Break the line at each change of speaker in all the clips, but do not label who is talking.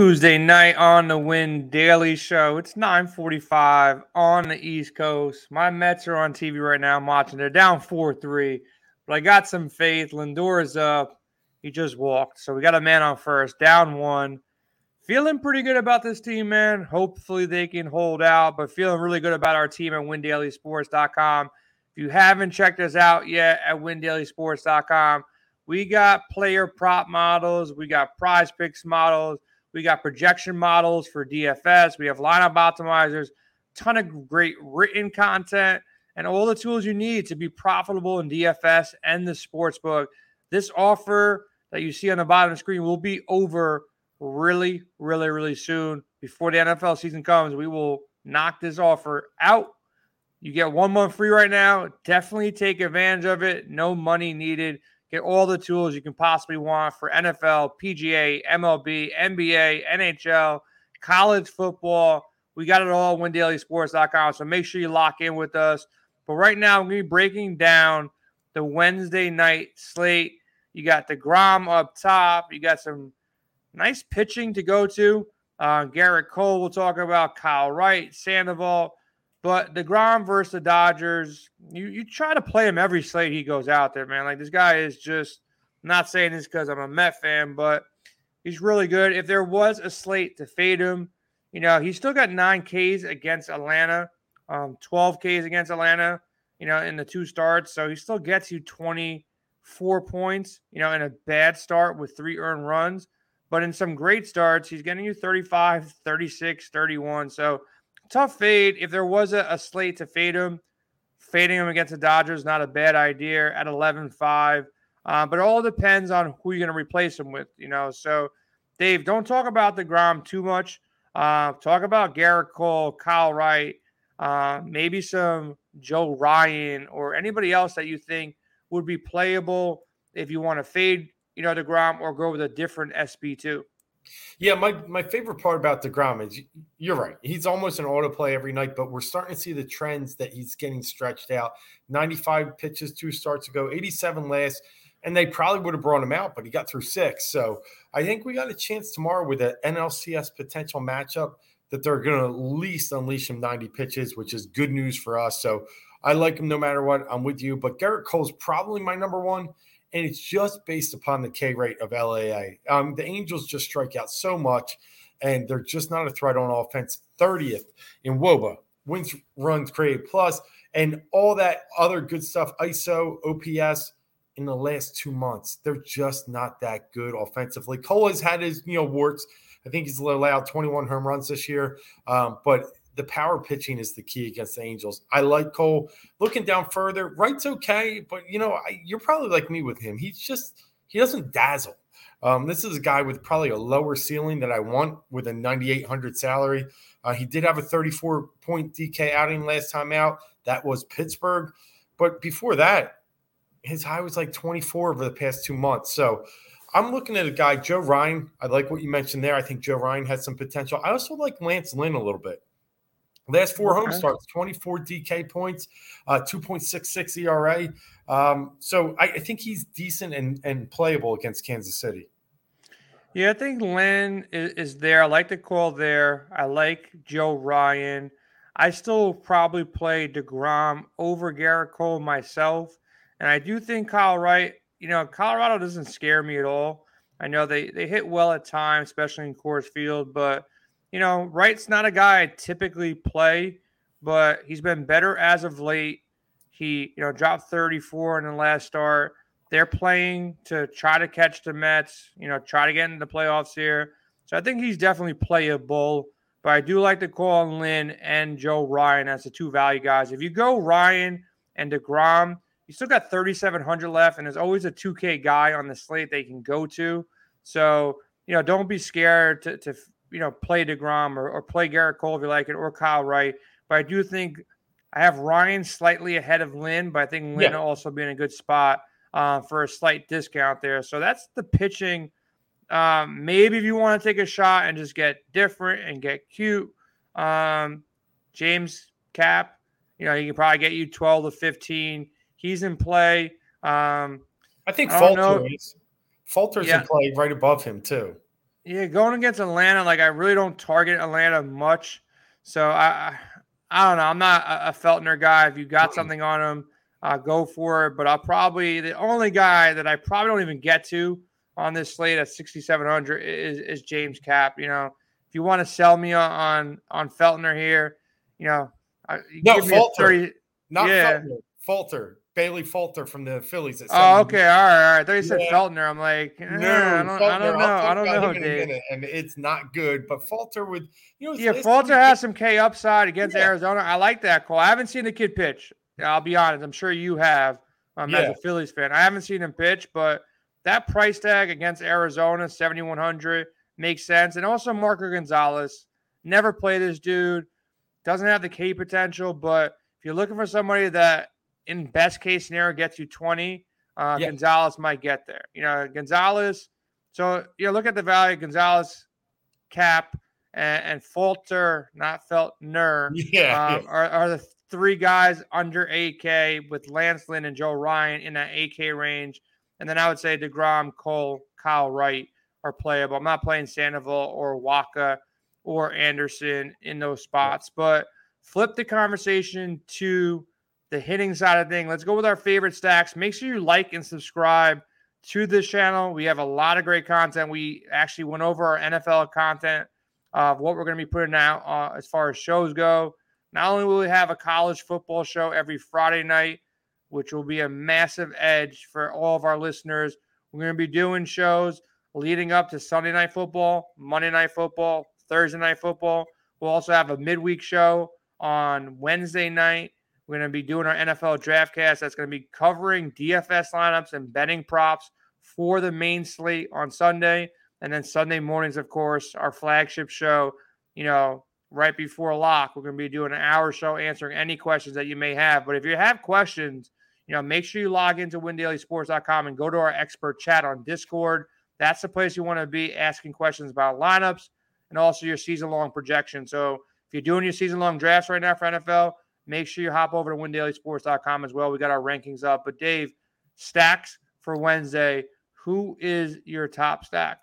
Tuesday night on the Win Daily Show. It's 9:45 on the East Coast. My Mets are on TV right now. I'm watching. They're down 4-3, but I got some faith. Lindor is up. He just walked, so we got a man on first, down one. Feeling pretty good about this team, man. Hopefully they can hold out, but feeling really good about our team at WinDailySports.com. If you haven't checked us out yet at WinDailySports.com, we got player prop models, we got PrizePicks models we got projection models for DFS. We have lineup optimizers, ton of great written content, and all the tools you need to be profitable in DFS and the sports book. This offer that you see on the bottom of the screen will be over really, really, really soon. Before the NFL season comes, we will knock this offer out. You get one month free right now. Definitely take advantage of it. No money needed. Get all the tools you can possibly want for NFL, PGA, MLB, NBA, NHL, college football. We got it all at windailysports.com. So make sure you lock in with us. But right now, I'm going to be breaking down the Wednesday night slate. You got deGrom up top. You got some nice pitching to go to. Uh, Gerrit Cole, we'll talk about Kyle Wright, Sandoval. But deGrom versus the Dodgers, you you try to play him every slate he goes out there, man. Like this guy is just not saying this because I'm a Met fan, but he's really good. If there was a slate to fade him, you know, he's still got nine Ks against Atlanta, um, 12 Ks against Atlanta, you know, in the two starts. So he still gets you 24 points, you know, in a bad start with three earned runs. But in some great starts, he's getting you 35, 36, 31. So tough fade. If there was a, a slate to fade him, fading him against the Dodgers not a bad idea at 11-5. Uh, but it all depends on who you're going to replace him with, you know. So, Dave, don't talk about deGrom too much. Uh, talk about Gerrit Cole, Kyle Wright, uh, maybe some Joe Ryan or anybody else that you think would be playable if you want to fade, you know, deGrom or go with a different SP2.
Yeah, my my favorite part about Degrom is you're right. He's almost an auto play every night, but we're starting to see the trends that he's getting stretched out. 95 pitches two starts ago, 87 last, and they probably would have brought him out, but he got through six. So I think we got a chance tomorrow with an NLCS potential matchup that they're going to at least unleash him 90 pitches, which is good news for us. So I like him no matter what. I'm with you, but Gerrit Cole's probably my number one and it's just based upon the K rate of LAA. Um, the Angels just strike out so much, and they're just not a threat on offense. 30th in WOBA, wins, runs created plus, and all that other good stuff, ISO, OPS. In the last two months, they're just not that good offensively. Cole has had his, you know, warts. I think he's allowed 21 home runs this year, um, but the power pitching is the key against the Angels. I like Cole. Looking down further, Wright's okay, but you know, I, you're probably like me with him. He's just he doesn't dazzle. Um, this is a guy with probably a lower ceiling that I want with a 9,800 salary. Uh, he did have a 34 point DK outing last time out. That was Pittsburgh, but before that, his high was like 24 over the past two months. So. I'm looking at a guy, Joe Ryan. I like what you mentioned there. I think Joe Ryan has some potential. I also like Lance Lynn a little bit. Last four okay. home starts, 24 DK points, uh, 2.66 ERA. Um, so I, I, think he's decent and, and playable against Kansas City.
Yeah, I think Lynn is, is, there. I like the call there. I like Joe Ryan. I still probably play DeGrom over Gerrit Cole myself. And I do think Kyle Wright, you know, Colorado doesn't scare me at all. I know they, they hit well at times, especially in Coors Field, but – you know, Wright's not a guy I typically play, but he's been better as of late. He, you know, dropped 34 in the last start. They're playing to try to catch the Mets, you know, try to get in the playoffs here. So I think he's definitely playable. But I do like to call on Lynn and Joe Ryan as the two value guys. If you go Ryan and DeGrom, you still got 3,700 left, and there's always a 2K guy on the slate they can go to. So, you know, don't be scared to, to you know, play DeGrom or, or play Gerrit Cole if you like it, or Kyle Wright. But I do think I have Ryan slightly ahead of Lynn, but I think Lynn yeah. also be in a good spot uh, for a slight discount there. So that's the pitching. Um, maybe if you want to take a shot and just get different and get cute, um, James Cap, you know, he can probably get you 12 to 15. He's in play. Um,
I think I Falter is. Falter's yeah. in play right above him, too.
Yeah, going against Atlanta, like I really don't target Atlanta much. So I, I don't know. I'm not a, a Feltner guy. If you got something on him, uh, go for it. But I'll probably the only guy that I probably don't even get to on this slate at 6,700 is, is James Cap. You know, if you want to sell me on on Feltner here, you know,
you no Falter, 30, not yeah. Feltner, Falter. Bailey Falter from the Phillies.
oh, okay, all right, all right. They you said yeah. Feltner. I'm like, eh, no, I, don't, I don't know. I don't know,
Dave. and it's not good. But Falter would, you know,
yeah, Falter has some K upside against yeah. Arizona. I like that call. I haven't seen the kid pitch. I'll be honest. I'm sure you have um, yeah. as a Phillies fan. I haven't seen him pitch, but that price tag against Arizona, 7,100, makes sense. And also Marco Gonzalez. Never play this dude. Doesn't have the K potential, but if you're looking for somebody that, in best case scenario, gets you 20, uh, yeah. Gonzalez might get there. You know, Gonzalez. So you know, look at the value. Gonzalez, Cap, and, and Falter, not Feltner,
yeah,
um, yeah. Are, are the three guys under 8K with Lance Lynn and Joe Ryan in that 8K range. And then I would say DeGrom, Cole, Kyle Wright are playable. I'm not playing Sandoval or Wacha or Anderson in those spots, but flip the conversation to the hitting side of thing. Let's go with our favorite stacks. Make sure you like and subscribe to this channel. We have a lot of great content. We actually went over our NFL content of what we're going to be putting out uh, as far as shows go. Not only will we have a college football show every Friday night, which will be a massive edge for all of our listeners, we're going to be doing shows leading up to Sunday night football, Monday night football, Thursday night football. We'll also have a midweek show on Wednesday night. We're going to be doing our NFL draftcast that's going to be covering DFS lineups and betting props for the main slate on Sunday. And then Sunday mornings, of course, our flagship show, you know, right before lock. We're going to be doing an hour show answering any questions that you may have. But if you have questions, you know, make sure you log into windailysports.com and go to our expert chat on Discord. That's the place you want to be asking questions about lineups and also your season long projection. So if you're doing your season long drafts right now for NFL, make sure you hop over to windailysports.com as well. We got our rankings up. But Dave, stacks for Wednesday. Who is your top stack?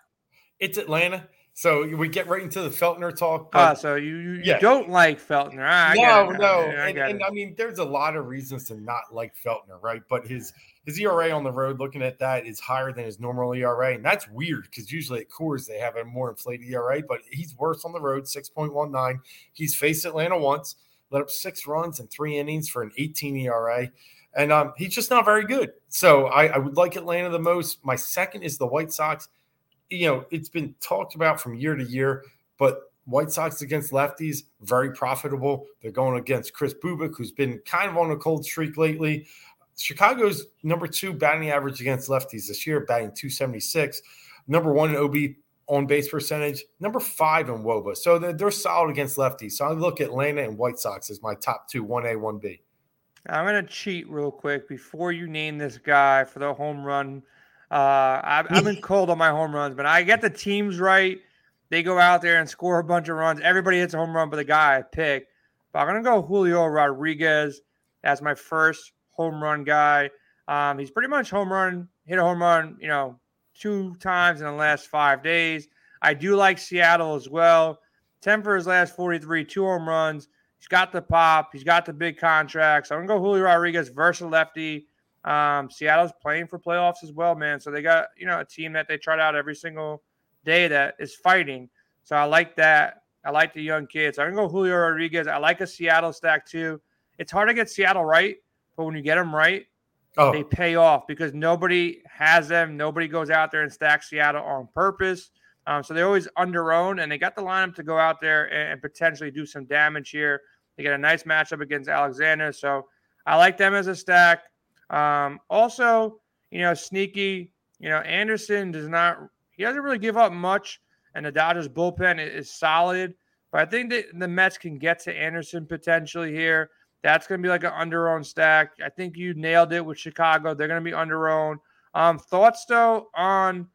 It's Atlanta. So we get right into the Feltner talk.
But, uh, so you, you, yeah. don't like Feltner? Ah,
no, no, I and, and, I mean, there's a lot of reasons to not like Feltner, right? But his his ERA on the road, looking at that, is higher than his normal ERA, and that's weird because usually at Coors they have a more inflated ERA, but he's worse on the road, six point one nine. He's faced Atlanta once, let up six runs in three innings for an 18 ERA. And um, he's just not very good. So I, I would like Atlanta the most. My second is the White Sox you know, it's been talked about from year to year, but White Sox against lefties, very profitable. They're going against Chris Bubic, who's been kind of on a cold streak lately. Chicago's number two batting average against lefties this year, batting 276. Number one in OB on base percentage, number five in WOBA. So they're, they're solid against lefties. So I look at Atlanta and White Sox as my top two, 1A, 1B.
I'm going to cheat real quick before you name this guy for the home run uh, I've, I've been cold on my home runs, but I get the teams right. They go out there and score a bunch of runs. Everybody hits a home run but the guy I pick. But I'm gonna go Julio Rodriguez as my first home run guy. Um, he's pretty much home run, hit a home run, you know, two times in the last five days. I do like Seattle as well. 10 for his last 43, two home runs. He's got the pop. He's got the big contracts. So I'm going to go Julio Rodriguez versus lefty. Um, Seattle's playing for playoffs as well, man. So they got you know a team that they trot out every single day that is fighting. So I like that. I like the young kids. I'm gonna go Julio Rodriguez. I like a Seattle stack too. It's hard to get Seattle right, but when you get them right, oh. they pay off because nobody has them. Nobody goes out there and stacks Seattle on purpose. Um, so they're always under owned, and they got the lineup to go out there and, and potentially do some damage here. They get a nice matchup against Alexander, so I like them as a stack. Um, also, you know, sneaky, you know, Anderson does not, he doesn't really give up much, and the Dodgers bullpen is solid. But I think that the Mets can get to Anderson potentially here. That's going to be like an under owned stack. I think you nailed it with Chicago. They're going to be under owned. Um, thoughts though on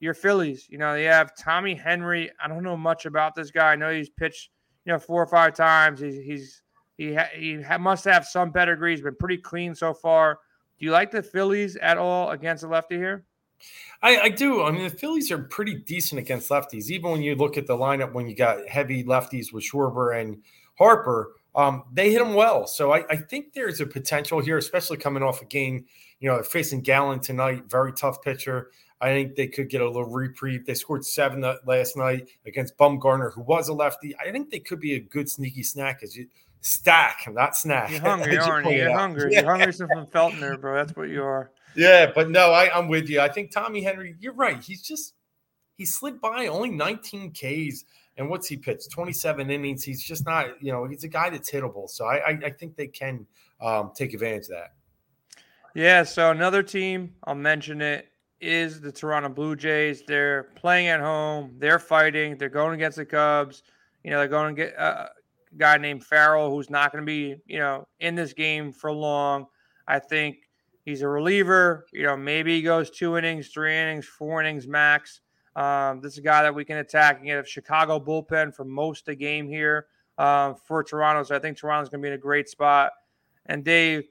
your Phillies? You know, they have Tommy Henry. I don't know much about this guy. I know he's pitched, you know, four or five times. He's he's he ha- he ha- must have some pedigree. He's been pretty clean so far. Do you like the Phillies at all against the lefty here?
I, I, do. I mean, the Phillies are pretty decent against lefties, even when you look at the lineup when you got heavy lefties with Schwarber and Harper. Um, they hit them well. So I, I, think there's a potential here, especially coming off a game. You know, they're facing Gallen tonight, very tough pitcher. I think they could get a little reprieve. They scored seven last night against Bumgarner, who was a lefty. I think they could be a good sneaky snack as you stack, not snack.
You're hungry, aren't you? You're hungry. Yeah. You're hungry from Felton there, bro. That's what you are.
Yeah, but no, I, I'm with you. I think Tommy Henry, you're right. He's just he slid by only 19 Ks. And what's he pitched? 27 innings. He's just not, you know, he's a guy that's hittable. So I, I, I think they can um, take advantage of that.
Yeah. So another team, I'll mention it, is the Toronto Blue Jays. They're playing at home. They're fighting. They're going against the Cubs. You know, they're going to get a guy named Farrell who's not going to be, you know, in this game for long. I think He's a reliever. You know, maybe he goes two innings, three innings, four innings max. Um, this is a guy that we can attack and get a Chicago bullpen for most of the game here uh, for Toronto. So I think Toronto's going to be in a great spot. And Dave,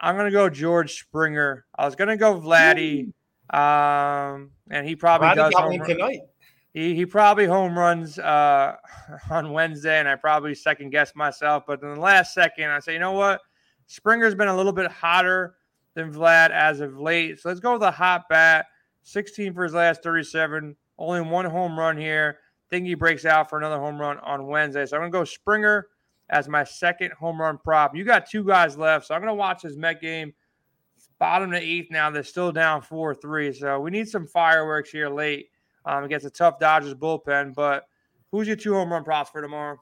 I'm going to go George Springer. I was going to go Vladdy, um, and he probably Vladdy does home tonight. He, he probably home runs uh, on Wednesday, and I probably second guess myself. But in the last second, I say, you know what? Springer's been a little bit hotter than Vlad as of late. So let's go with a hot bat. 16 for his last 37. Only one home run here. Think he breaks out for another home run on Wednesday. So I'm going to go Springer as my second home run prop. You got two guys left. So I'm going to watch this Met game. Bottom to eighth now. They're still down 4 3. So we need some fireworks here late um, against a tough Dodgers bullpen. But who's your two home run props for tomorrow?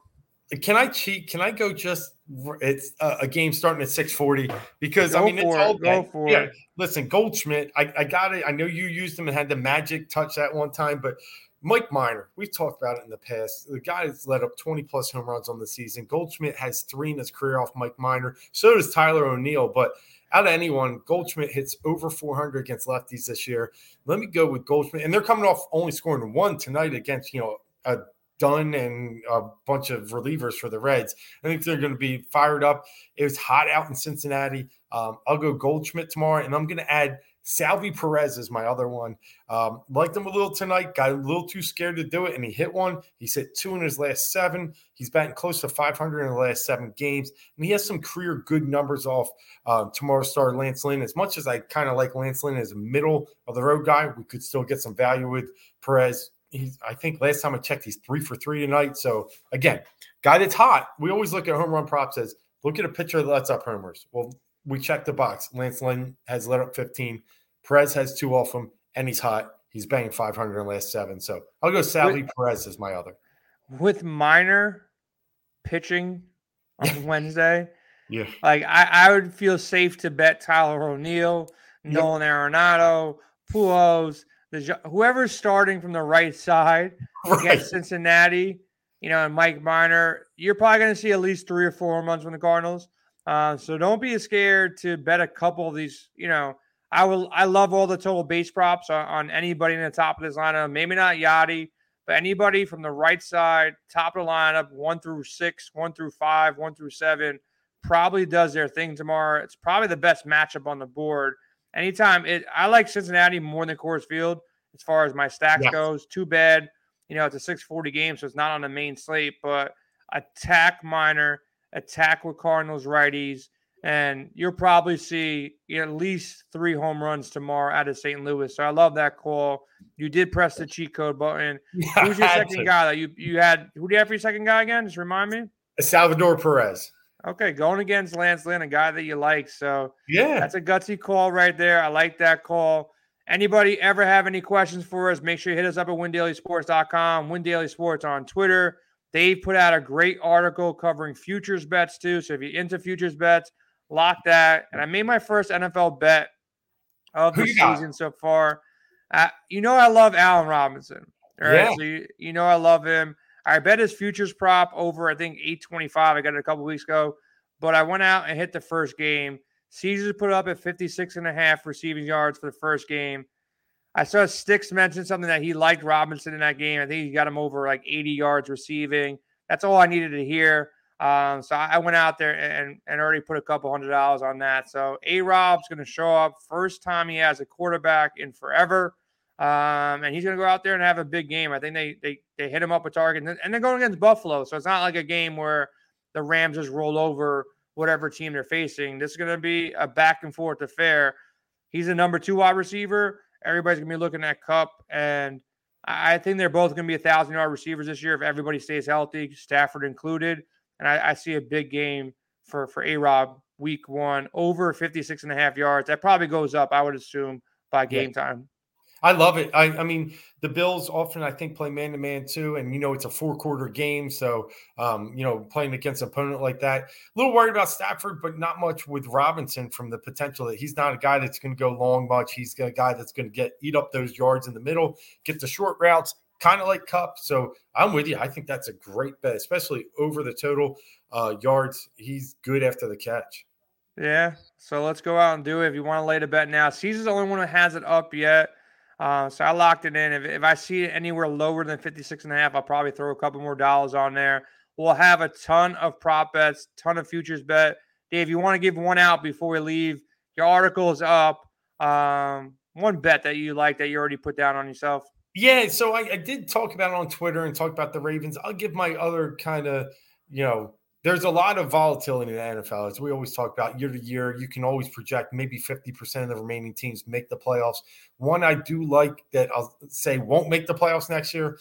Can I cheat? Can I go just it's a, a game starting at 640 because go I mean it's all it. Go for yeah. It. Listen, Goldschmidt, I, I got it. I know you used him and had the magic touch that one time, but Mike Minor, we've talked about it in the past. The guy has led up 20 plus home runs on the season. Goldschmidt has three in his career off Mike Minor. So does Tyler O'Neill. But out of anyone, Goldschmidt hits over 400 against lefties this year. Let me go with Goldschmidt. And they're coming off only scoring one tonight against, you know, a Dunn and a bunch of relievers for the Reds. I think they're going to be fired up. It was hot out in Cincinnati. Um, I'll go Goldschmidt tomorrow, and I'm going to add Salvy Perez as my other one. Um, liked him a little tonight. Got a little too scared to do it, and he hit one. He's hit two in his last seven. He's batting close to 500 in the last seven games, and he has some career good numbers off uh, tomorrow's star Lance Lynn. As much as I kind of like Lance Lynn as a middle of the road guy, we could still get some value with Perez he's I think last time I checked, he's three for three tonight. So again, guy that's hot. We always look at home run props as look at a pitcher that lets up homers. Well, we check the box. Lance Lynn has let up 15. Perez has two off him, and he's hot. He's banging 500 in the last seven. So I'll go Salvy Perez as my other.
With Minor pitching on Wednesday,
yeah,
like I, I would feel safe to bet Tyler O'Neill, Nolan yep. Arenado, Pujols the whoever's starting from the right side right. against Cincinnati, you know, and Mike Minor, you're probably going to see at least three or four months from the Cardinals. Uh, so don't be scared to bet a couple of these. You know, I will. I love all the total base props on, on anybody in the top of this lineup. Maybe not Yadi, but anybody from the right side, top of the lineup, one through six, one through five, one through seven, probably does their thing tomorrow. It's probably the best matchup on the board anytime it I like Cincinnati more than Coors Field as far as my stacks yes. goes. Too bad, you know, it's a 640 game, so it's not on the main slate, but attack Minor, attack with Cardinals righties, and you'll probably see at least three home runs tomorrow out of St. Louis. So I love that call. You did press the cheat code button. Who's your second to. guy that you you had? Who do you have for your second guy again? Just remind me.
Salvador Perez.
Okay, going against Lance Lynn, a guy that you like. So
yeah,
that's a gutsy call right there. I like that call. Anybody ever have any questions for us? Make sure you hit us up at windailysports.com, Win Daily Sports on Twitter. Dave put out a great article covering futures bets too. So if you're into futures bets, lock that. And I made my first NFL bet of the season so far. Uh, you know I love Allen Robinson. All right, yeah. so you, you know I love him. I bet his futures prop over, I think, 825. I got it a couple weeks ago. But I went out and hit the first game. Caesars put up at 56 and a half receiving yards for the first game. I saw Sticks mention something that he liked Robinson in that game. I think he got him over like 80 yards receiving. That's all I needed to hear. Um, so I went out there and, and already put a couple hundred dollars on that. So A Rob's going to show up first time he has a quarterback in forever. Um, and he's going to go out there and have a big game. I think they they they hit him up a target, and, and they're going against Buffalo, so it's not like a game where the Rams just roll over whatever team they're facing. This is going to be a back and forth affair. He's a number two wide receiver. Everybody's going to be looking at Kupp, and I think they're both going to be a thousand yard receivers this year if everybody stays healthy, Stafford included. And I, I see a big game for for A Rob week one over 56 and a half yards. That probably goes up, I would assume, by game yeah. time.
I love it. I, I, mean, the Bills often, I think, play man to man too. And, you know, it's a four quarter game. So, um, you know, playing against an opponent like that, a little worried about Stafford, but not much with Robinson from the potential that he's not a guy that's going to go long much. He's a guy that's going to get eat up those yards in the middle, get the short routes, kind of like Kupp. So I'm with you. I think that's a great bet, especially over the total uh, yards. He's good after the catch.
Yeah. So let's go out and do it. If you want to lay the bet now, Caesar's the only one that has it up yet. Uh, so I locked it in. If, if I see it anywhere lower than 56 and a half, I'll probably throw a couple more dollars on there. We'll have a ton of prop bets, ton of futures bet. Dave, you want to give one out before we leave? Your article is up. Um, one bet that you like that you already put down on yourself.
Yeah, so I, I did talk about it on Twitter and talk about the Ravens. I'll give my other kind of, you know, there's a lot of volatility in the NFL. As we always talk about year to year, you can always project maybe 50% of the remaining teams make the playoffs. One I do like that I'll say won't make the playoffs next year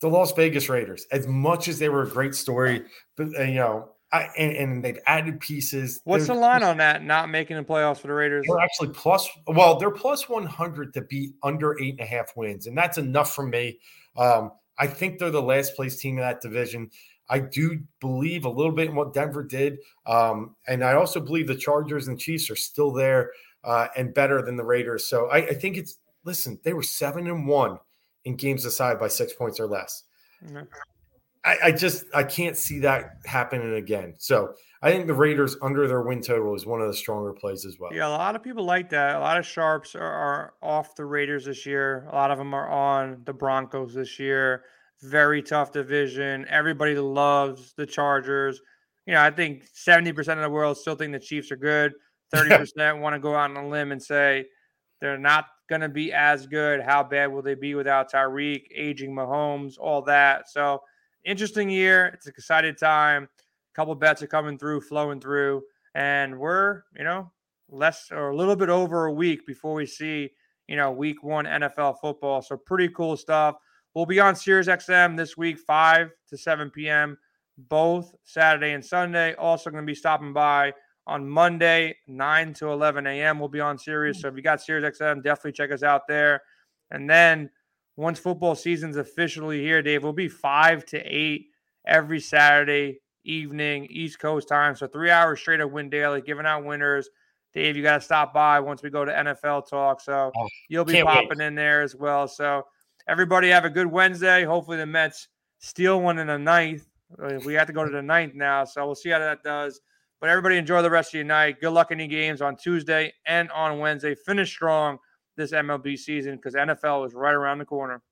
the Las Vegas Raiders. As much as they were a great story, but uh, you know, I, and, and, they've added pieces.
What's the line on that? Not making the playoffs for the Raiders?
They're actually plus. Well, they're plus one hundred to be under eight and a half wins, and that's enough for me. Um, I think they're the last place team in that division. I do believe a little bit in what Denver did. Um, and I also believe the Chargers and Chiefs are still there uh, and better than the Raiders. So I, I, think it's, listen, they were seven and one in games aside by six points or less. Mm-hmm. I, I, just, I can't see that happening again. So I think the Raiders under their win total is one of the stronger plays as well.
Yeah, a lot of people like that. A lot of sharps are, are off the Raiders this year. A lot of them are on the Broncos this year very tough division. Everybody loves the Chargers. You know, I think 70% of the world still think the Chiefs are good. 30% want to go out on a limb and say they're not going to be as good. How bad will they be without Tyreek, aging Mahomes, all that? So, interesting year. It's an excited time. A couple bets are coming through, flowing through. And we're, you know, less or a little bit over a week before we see, you know, week one NFL football. So, pretty cool stuff. We'll be on Sirius XM this week, 5 to 7 p.m., both Saturday and Sunday. Also, going to be stopping by on Monday, 9 to 11 a.m. We'll be on Sirius. Hmm. So if you got Sirius XM, definitely check us out there. And then once football season's officially here, Dave, we'll be 5 to 8 every Saturday evening, East Coast time. So three hours straight of Win Daily, giving out winners. Dave, you got to stop by once we go to NFL talk. So oh, you'll be popping wait. in there as well. So Everybody have a good Wednesday. Hopefully the Mets steal one in the ninth. Uh, we have to go to the ninth now, so we'll see how that does. But everybody enjoy the rest of your night. Good luck in your games on Tuesday and on Wednesday. Finish strong this MLB season because NFL is right around the corner.